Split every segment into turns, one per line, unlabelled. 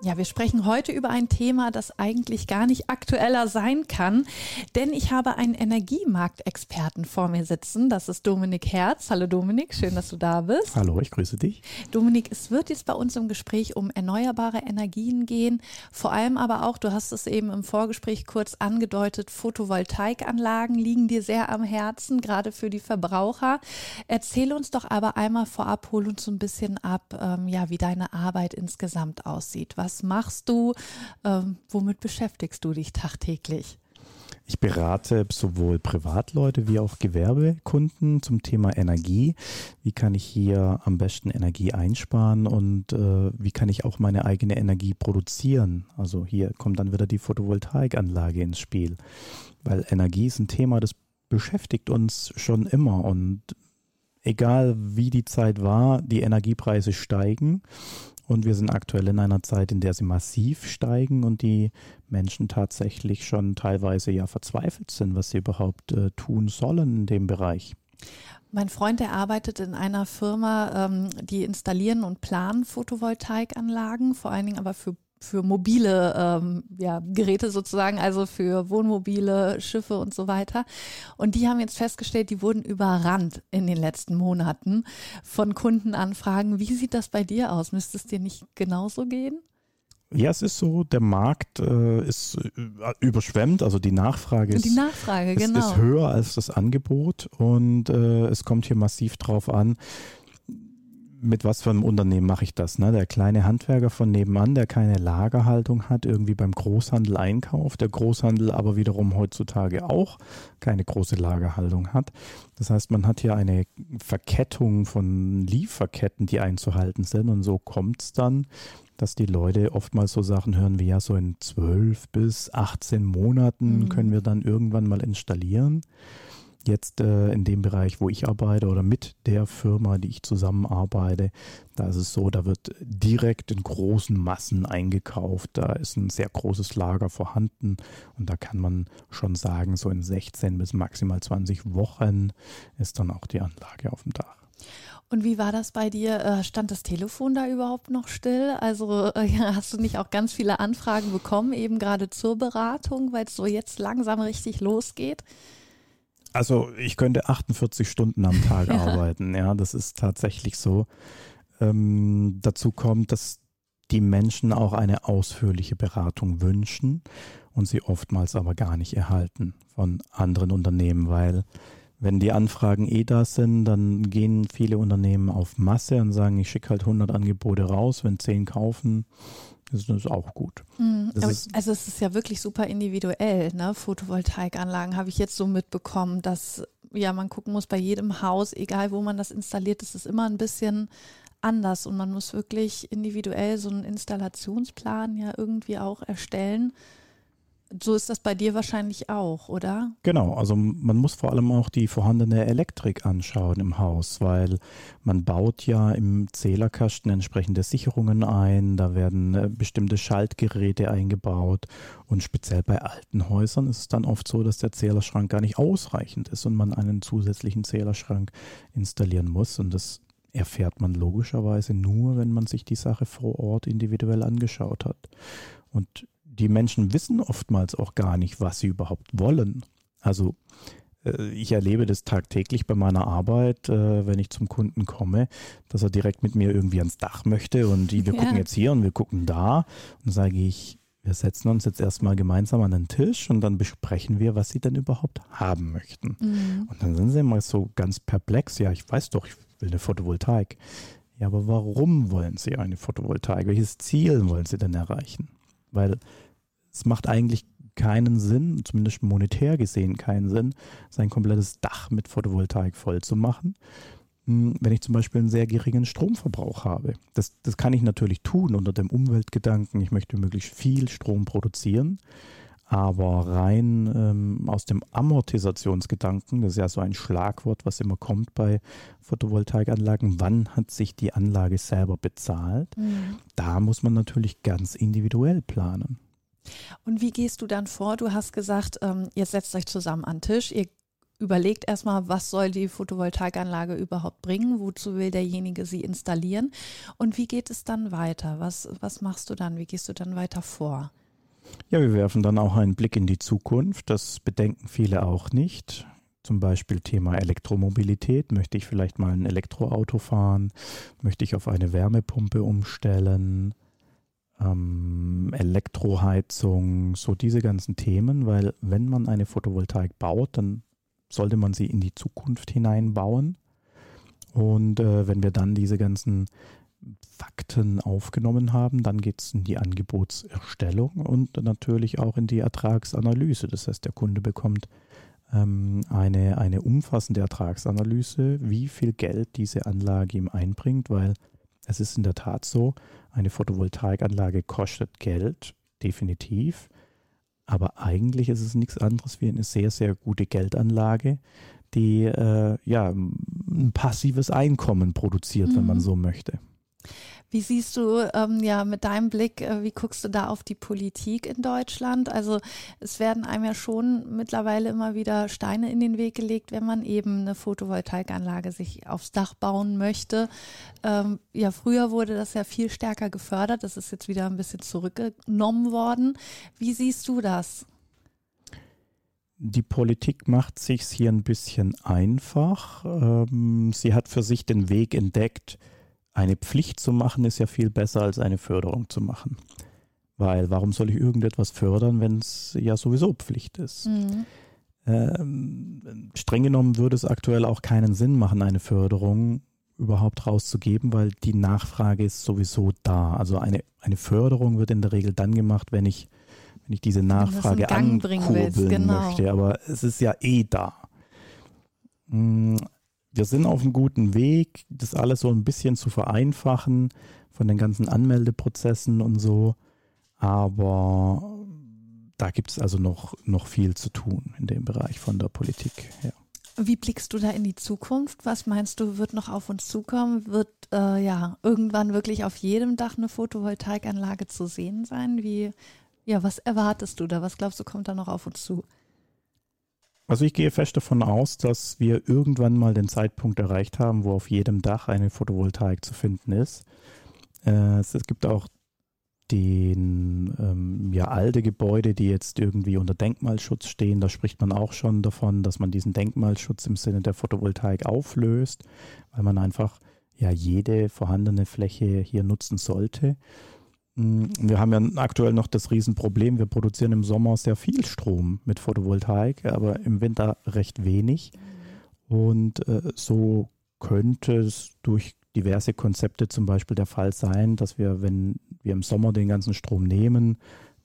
Ja, wir sprechen heute über ein Thema, das eigentlich gar nicht aktueller sein kann, denn ich habe einen Energiemarktexperten vor mir sitzen. Das ist Dominik Herz. Hallo Dominik, schön, dass du da bist.
Hallo, ich grüße dich.
Dominik, es wird jetzt bei uns im Gespräch um erneuerbare Energien gehen, vor allem aber auch, du hast es eben im Vorgespräch kurz angedeutet, Photovoltaikanlagen liegen dir sehr am Herzen, gerade für die Verbraucher. Erzähl uns doch aber einmal vorab, hol uns so ein bisschen ab, ähm, ja, wie deine Arbeit insgesamt aussieht. Was was machst du? Ähm, womit beschäftigst du dich tagtäglich?
Ich berate sowohl Privatleute wie auch Gewerbekunden zum Thema Energie. Wie kann ich hier am besten Energie einsparen und äh, wie kann ich auch meine eigene Energie produzieren? Also hier kommt dann wieder die Photovoltaikanlage ins Spiel, weil Energie ist ein Thema, das beschäftigt uns schon immer und egal wie die Zeit war, die Energiepreise steigen und wir sind aktuell in einer Zeit, in der sie massiv steigen und die Menschen tatsächlich schon teilweise ja verzweifelt sind, was sie überhaupt äh, tun sollen in dem Bereich.
Mein Freund, der arbeitet in einer Firma, ähm, die installieren und planen Photovoltaikanlagen, vor allen Dingen aber für für mobile ähm, ja, Geräte sozusagen, also für Wohnmobile, Schiffe und so weiter. Und die haben jetzt festgestellt, die wurden überrannt in den letzten Monaten von Kundenanfragen. Wie sieht das bei dir aus? Müsste es dir nicht genauso gehen?
Ja, es ist so, der Markt äh, ist äh, überschwemmt, also die Nachfrage, ist,
die Nachfrage,
ist,
genau.
ist höher als das Angebot und äh, es kommt hier massiv drauf an, mit was für einem Unternehmen mache ich das? Ne? Der kleine Handwerker von nebenan, der keine Lagerhaltung hat, irgendwie beim Großhandel einkauft, der Großhandel aber wiederum heutzutage auch keine große Lagerhaltung hat. Das heißt, man hat hier eine Verkettung von Lieferketten, die einzuhalten sind und so kommt es dann, dass die Leute oftmals so Sachen hören wie ja, so in 12 bis 18 Monaten mhm. können wir dann irgendwann mal installieren jetzt äh, in dem Bereich, wo ich arbeite oder mit der Firma, die ich zusammenarbeite, da ist es so, da wird direkt in großen Massen eingekauft. Da ist ein sehr großes Lager vorhanden und da kann man schon sagen, so in 16 bis maximal 20 Wochen ist dann auch die Anlage auf dem Dach.
Und wie war das bei dir? Äh, stand das Telefon da überhaupt noch still? Also äh, hast du nicht auch ganz viele Anfragen bekommen, eben gerade zur Beratung, weil es so jetzt langsam richtig losgeht?
Also ich könnte 48 Stunden am Tag ja. arbeiten, ja, das ist tatsächlich so. Ähm, dazu kommt, dass die Menschen auch eine ausführliche Beratung wünschen und sie oftmals aber gar nicht erhalten von anderen Unternehmen, weil wenn die Anfragen eh da sind, dann gehen viele Unternehmen auf Masse und sagen, ich schicke halt 100 Angebote raus, wenn 10 kaufen, das ist auch gut.
Mhm. also es ist ja wirklich super individuell, ne? Photovoltaikanlagen habe ich jetzt so mitbekommen, dass ja man gucken muss bei jedem Haus, egal wo man das installiert, ist es immer ein bisschen anders und man muss wirklich individuell so einen Installationsplan ja irgendwie auch erstellen so ist das bei dir wahrscheinlich auch, oder?
Genau, also man muss vor allem auch die vorhandene Elektrik anschauen im Haus, weil man baut ja im Zählerkasten entsprechende Sicherungen ein, da werden äh, bestimmte Schaltgeräte eingebaut und speziell bei alten Häusern ist es dann oft so, dass der Zählerschrank gar nicht ausreichend ist und man einen zusätzlichen Zählerschrank installieren muss und das erfährt man logischerweise nur, wenn man sich die Sache vor Ort individuell angeschaut hat. Und die Menschen wissen oftmals auch gar nicht, was sie überhaupt wollen. Also äh, ich erlebe das tagtäglich bei meiner Arbeit, äh, wenn ich zum Kunden komme, dass er direkt mit mir irgendwie ans Dach möchte und wir ja. gucken jetzt hier und wir gucken da. Und sage ich, wir setzen uns jetzt erstmal gemeinsam an den Tisch und dann besprechen wir, was sie denn überhaupt haben möchten. Mhm. Und dann sind sie immer so ganz perplex. Ja, ich weiß doch, ich will eine Photovoltaik. Ja, aber warum wollen sie eine Photovoltaik? Welches Ziel wollen sie denn erreichen? Weil es macht eigentlich keinen Sinn, zumindest monetär gesehen keinen Sinn, sein komplettes Dach mit Photovoltaik voll zu machen, hm, wenn ich zum Beispiel einen sehr geringen Stromverbrauch habe. Das, das kann ich natürlich tun unter dem Umweltgedanken, ich möchte möglichst viel Strom produzieren, Aber rein ähm, aus dem Amortisationsgedanken, das ist ja so ein Schlagwort, was immer kommt bei Photovoltaikanlagen, wann hat sich die Anlage selber bezahlt? Mhm. Da muss man natürlich ganz individuell planen.
Und wie gehst du dann vor? Du hast gesagt, ähm, jetzt setzt euch zusammen an den Tisch, ihr überlegt erstmal, was soll die Photovoltaikanlage überhaupt bringen, wozu will derjenige sie installieren und wie geht es dann weiter? Was, was machst du dann? Wie gehst du dann weiter vor?
Ja, wir werfen dann auch einen Blick in die Zukunft. Das bedenken viele auch nicht. Zum Beispiel Thema Elektromobilität. Möchte ich vielleicht mal ein Elektroauto fahren? Möchte ich auf eine Wärmepumpe umstellen? Ähm, Elektroheizung, so diese ganzen Themen, weil wenn man eine Photovoltaik baut, dann sollte man sie in die Zukunft hineinbauen. Und äh, wenn wir dann diese ganzen Fakten aufgenommen haben, dann geht es in die Angebotserstellung und natürlich auch in die Ertragsanalyse. Das heißt, der Kunde bekommt ähm, eine, eine umfassende Ertragsanalyse, wie viel Geld diese Anlage ihm einbringt, weil es ist in der Tat so, eine Photovoltaikanlage kostet Geld, definitiv. Aber eigentlich ist es nichts anderes wie eine sehr, sehr gute Geldanlage, die äh, ja ein passives Einkommen produziert, mhm. wenn man mhm. so möchte.
Wie siehst du ähm, ja mit deinem Blick, äh, wie guckst du da auf die Politik in Deutschland? Also es werden einem ja schon mittlerweile immer wieder Steine in den Weg gelegt, wenn man eben eine Photovoltaikanlage sich aufs Dach bauen möchte. Ähm, ja, früher wurde das ja viel stärker gefördert. Das ist jetzt wieder ein bisschen zurückgenommen worden. Wie siehst du das?
Die Politik macht sich hier ein bisschen einfach. Ähm, sie hat für sich den Weg entdeckt, eine Pflicht zu machen ist ja viel besser als eine Förderung zu machen. Weil warum soll ich irgendetwas fördern, wenn es ja sowieso Pflicht ist? Mhm. Ähm, streng genommen würde es aktuell auch keinen Sinn machen, eine Förderung überhaupt rauszugeben, weil die Nachfrage ist sowieso da. Also eine, eine Förderung wird in der Regel dann gemacht, wenn ich, wenn ich diese Nachfrage ankurbeln genau. möchte. Aber es ist ja eh da. Wir sind auf einem guten Weg, das alles so ein bisschen zu vereinfachen von den ganzen Anmeldeprozessen und so. Aber da gibt es also noch, noch viel zu tun in dem Bereich von der Politik. Ja.
Wie blickst du da in die Zukunft? Was meinst du, wird noch auf uns zukommen? Wird äh, ja irgendwann wirklich auf jedem Dach eine Photovoltaikanlage zu sehen sein? Wie, ja, was erwartest du da? Was glaubst du, kommt da noch auf uns zu?
Also ich gehe fest davon aus, dass wir irgendwann mal den Zeitpunkt erreicht haben, wo auf jedem Dach eine Photovoltaik zu finden ist. Äh, es, gibt auch den ähm, ja alte Gebäude, die jetzt irgendwie unter Denkmalschutz stehen. Da spricht man auch schon davon, dass man diesen Denkmalschutz im Sinne der Photovoltaik auflöst, weil man einfach ja jede vorhandene Fläche hier nutzen sollte. Mm, wir haben ja aktuell noch das Riesenproblem, wir produzieren im Sommer sehr viel Strom mit Photovoltaik, aber im Winter recht wenig. Und äh, so könnte es durch diverse Konzepte zum Beispiel der Fall sein, dass wir, wenn wir im Sommer den ganzen Strom nehmen,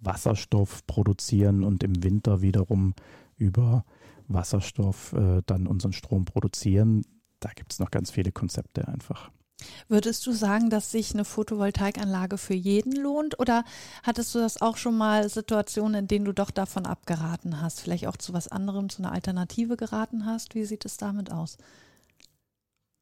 Wasserstoff produzieren und im Winter wiederum über Wasserstoff äh, dann unseren Strom produzieren. Da gibt es noch ganz viele Konzepte einfach.
Würdest du sagen, dass sich eine Photovoltaikanlage für jeden lohnt oder hattest du das auch schon mal Situationen, in denen du doch davon abgeraten hast, vielleicht auch zu was anderem, zu einer Alternative geraten hast? Wie sieht es damit aus?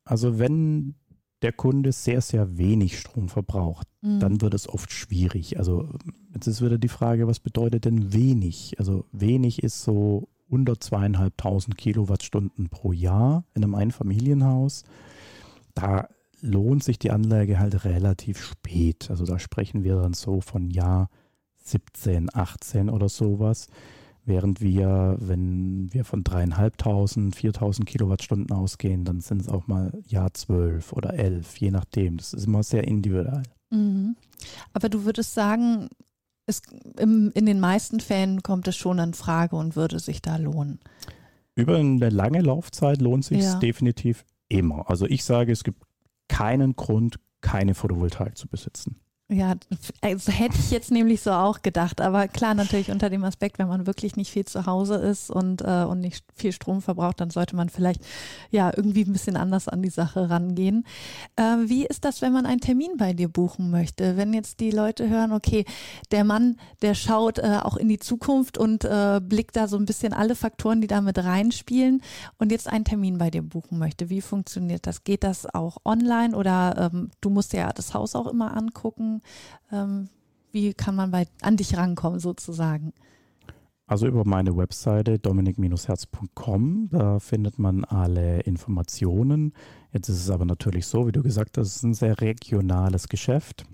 Also wenn der Kunde sehr, sehr wenig Strom verbraucht, mhm. dann wird es oft schwierig. Also jetzt ist wieder die Frage, was bedeutet denn wenig? Also wenig ist so unter zweieinhalbtausend Kilowattstunden pro Jahr in einem Einfamilienhaus. Da lohnt sich die Anlage halt relativ spät. Also da sprechen wir dann so von Jahr 17, 18 oder sowas. Während wir, wenn wir von dreieinhalbtausend, 4000 Kilowattstunden ausgehen, dann sind es auch mal Jahr 12 oder 11, je nachdem. Das ist immer sehr individuell.
Mhm. Aber du würdest sagen, es, im, in den meisten Fällen kommt es schon in Frage und würde sich da lohnen.
Über eine lange Laufzeit lohnt sich ja. definitiv immer. Also ich sage, es gibt keinen Grund, keine Photovoltaik zu besitzen.
Ja, also hätte ich jetzt nämlich so auch gedacht. Aber klar, natürlich unter dem Aspekt, wenn man wirklich nicht viel zu Hause ist und, äh, und nicht viel Strom verbraucht, dann sollte man vielleicht ja irgendwie ein bisschen anders an die Sache rangehen. Äh, wie ist das, wenn man einen Termin bei dir buchen möchte? Wenn jetzt die Leute hören, okay, der Mann, der schaut äh, auch in die Zukunft und äh, blickt da so ein bisschen alle Faktoren, die da mit reinspielen und jetzt einen Termin bei dir buchen möchte. Wie funktioniert das? Geht das auch online oder ähm, du musst ja das Haus auch immer angucken? Ähm, wie kann man bei, an dich rankommen sozusagen?
Also über meine Webseite dominik-herz.com, da findet man alle Informationen. Jetzt ist es aber natürlich so, wie du gesagt hast, es ist ein sehr regionales Geschäft.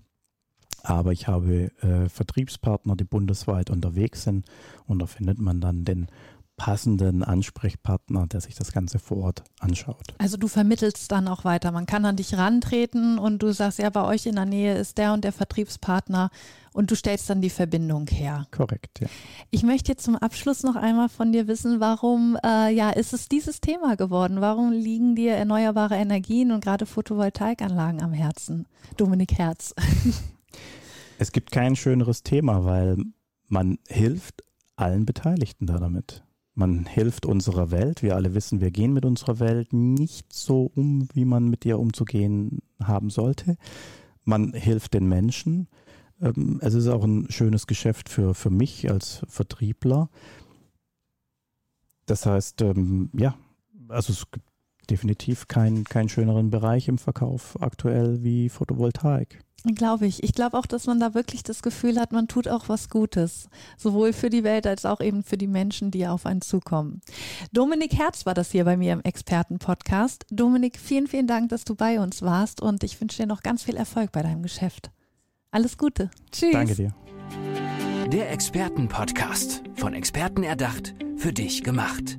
Aber ich habe äh, Vertriebspartner, die bundesweit unterwegs sind und da findet man dann den passenden Ansprechpartner, der sich das Ganze vor Ort anschaut.
Also du vermittelst dann auch weiter. Man kann an dich rantreten und du sagst, ja, bei euch in der Nähe ist der und der Vertriebspartner und du stellst dann die Verbindung her.
Korrekt, ja.
Ich möchte jetzt zum Abschluss noch einmal von dir wissen, warum äh, ja, ist es dieses Thema geworden? Warum liegen dir erneuerbare Energien und gerade Photovoltaikanlagen am Herzen? Dominik Herz.
Es gibt kein schöneres Thema, weil man hilft allen Beteiligten da damit. Man hilft unserer Welt. Wir alle wissen, wir gehen mit unserer Welt nicht so um, wie man mit ihr umzugehen haben sollte. Man hilft den Menschen. Ähm, es ist auch ein schönes Geschäft für, für mich als Vertriebler. Das heißt, ähm, ja, also es gibt definitiv keinen kein schöneren Bereich im Verkauf aktuell wie Photovoltaik.
Glaube ich. Ich glaube auch, dass man da wirklich das Gefühl hat, man tut auch was Gutes. Sowohl für die Welt als auch eben für die Menschen, die auf einen zukommen. Dominik Herz war das hier bei mir im Experten-Podcast. Dominik, vielen, vielen Dank, dass du bei uns warst und ich wünsche dir noch ganz viel Erfolg bei deinem Geschäft. Alles Gute. Tschüss.
Danke dir.
Der Experten-Podcast. Von Experten erdacht, für dich gemacht.